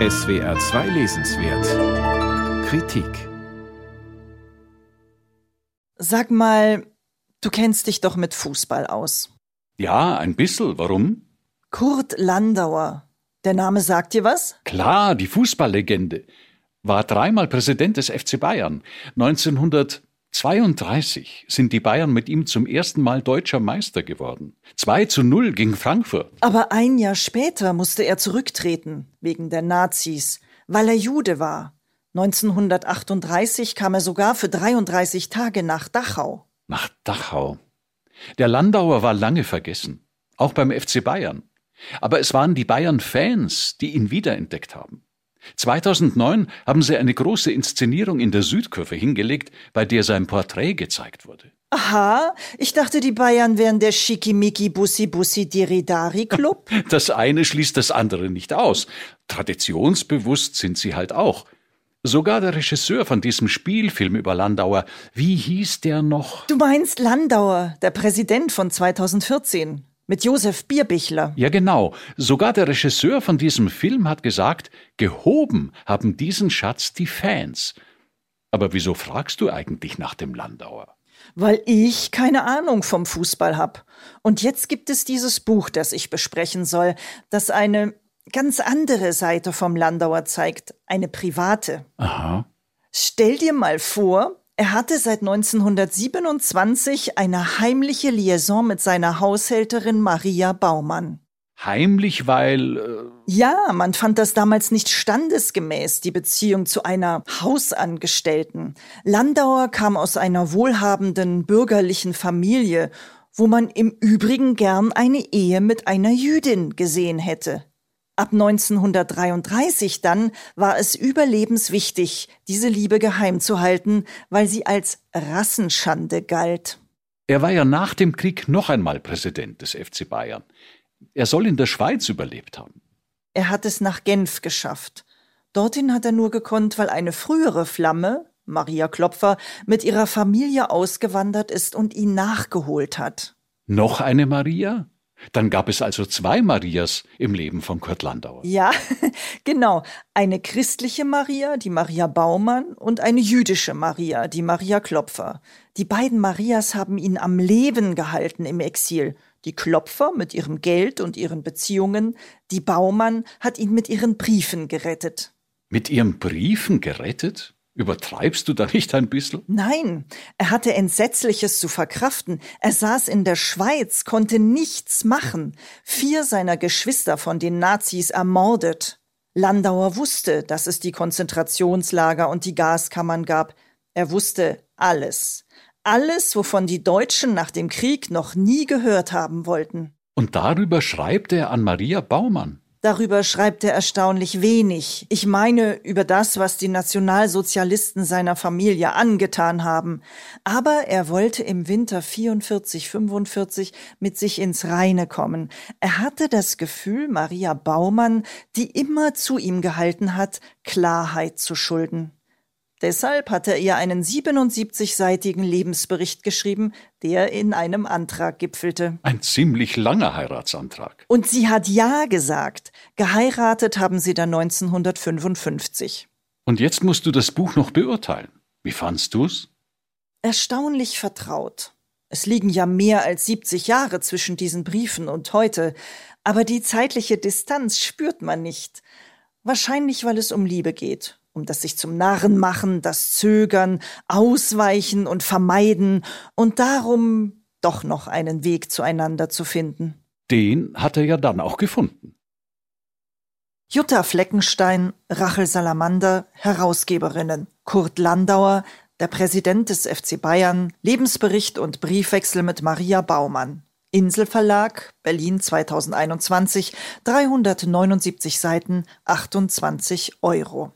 SWR 2 Lesenswert Kritik Sag mal, du kennst dich doch mit Fußball aus. Ja, ein bisschen. Warum? Kurt Landauer. Der Name sagt dir was? Klar, die Fußballlegende. War dreimal Präsident des FC Bayern. 1932 sind die Bayern mit ihm zum ersten Mal deutscher Meister geworden. 2 zu 0 gegen Frankfurt. Aber ein Jahr später musste er zurücktreten, wegen der Nazis, weil er Jude war. 1938 kam er sogar für 33 Tage nach Dachau. Nach Dachau. Der Landauer war lange vergessen, auch beim FC Bayern. Aber es waren die Bayern-Fans, die ihn wiederentdeckt haben. 2009 haben sie eine große Inszenierung in der Südkurve hingelegt, bei der sein Porträt gezeigt wurde. Aha, ich dachte, die Bayern wären der Schickimicki Bussi Bussi Diridari Club. Das eine schließt das andere nicht aus. Traditionsbewusst sind sie halt auch. Sogar der Regisseur von diesem Spielfilm über Landauer, wie hieß der noch? Du meinst Landauer, der Präsident von 2014, mit Josef Bierbichler. Ja, genau. Sogar der Regisseur von diesem Film hat gesagt, gehoben haben diesen Schatz die Fans. Aber wieso fragst du eigentlich nach dem Landauer? Weil ich keine Ahnung vom Fußball hab. Und jetzt gibt es dieses Buch, das ich besprechen soll, das eine ganz andere Seite vom Landauer zeigt, eine private. Aha. Stell dir mal vor, er hatte seit 1927 eine heimliche Liaison mit seiner Haushälterin Maria Baumann. Heimlich, weil. Äh ja, man fand das damals nicht standesgemäß, die Beziehung zu einer Hausangestellten. Landauer kam aus einer wohlhabenden bürgerlichen Familie, wo man im Übrigen gern eine Ehe mit einer Jüdin gesehen hätte. Ab 1933 dann war es überlebenswichtig, diese Liebe geheim zu halten, weil sie als Rassenschande galt. Er war ja nach dem Krieg noch einmal Präsident des FC Bayern. Er soll in der Schweiz überlebt haben. Er hat es nach Genf geschafft. Dorthin hat er nur gekonnt, weil eine frühere Flamme, Maria Klopfer, mit ihrer Familie ausgewandert ist und ihn nachgeholt hat. Noch eine Maria? Dann gab es also zwei Marias im Leben von Kurt Landauer. Ja, genau. Eine christliche Maria, die Maria Baumann, und eine jüdische Maria, die Maria Klopfer. Die beiden Marias haben ihn am Leben gehalten im Exil. Die Klopfer mit ihrem Geld und ihren Beziehungen, die Baumann hat ihn mit ihren Briefen gerettet. Mit ihren Briefen gerettet? Übertreibst du da nicht ein bisschen? Nein, er hatte Entsetzliches zu verkraften. Er saß in der Schweiz, konnte nichts machen. Vier seiner Geschwister von den Nazis ermordet. Landauer wusste, dass es die Konzentrationslager und die Gaskammern gab. Er wusste alles. Alles, wovon die Deutschen nach dem Krieg noch nie gehört haben wollten. Und darüber schreibt er an Maria Baumann. Darüber schreibt er erstaunlich wenig. Ich meine über das, was die Nationalsozialisten seiner Familie angetan haben. Aber er wollte im Winter 44, 45 mit sich ins Reine kommen. Er hatte das Gefühl, Maria Baumann, die immer zu ihm gehalten hat, Klarheit zu schulden. Deshalb hat er ihr einen 77-seitigen Lebensbericht geschrieben, der in einem Antrag gipfelte. Ein ziemlich langer Heiratsantrag. Und sie hat Ja gesagt. Geheiratet haben sie dann 1955. Und jetzt musst du das Buch noch beurteilen. Wie fandst du's? Erstaunlich vertraut. Es liegen ja mehr als 70 Jahre zwischen diesen Briefen und heute, aber die zeitliche Distanz spürt man nicht. Wahrscheinlich, weil es um Liebe geht um das sich zum Narren machen, das Zögern, Ausweichen und Vermeiden und darum doch noch einen Weg zueinander zu finden. Den hat er ja dann auch gefunden. Jutta Fleckenstein, Rachel Salamander, Herausgeberinnen, Kurt Landauer, der Präsident des FC Bayern, Lebensbericht und Briefwechsel mit Maria Baumann. Inselverlag, Berlin 2021, 379 Seiten, 28 Euro.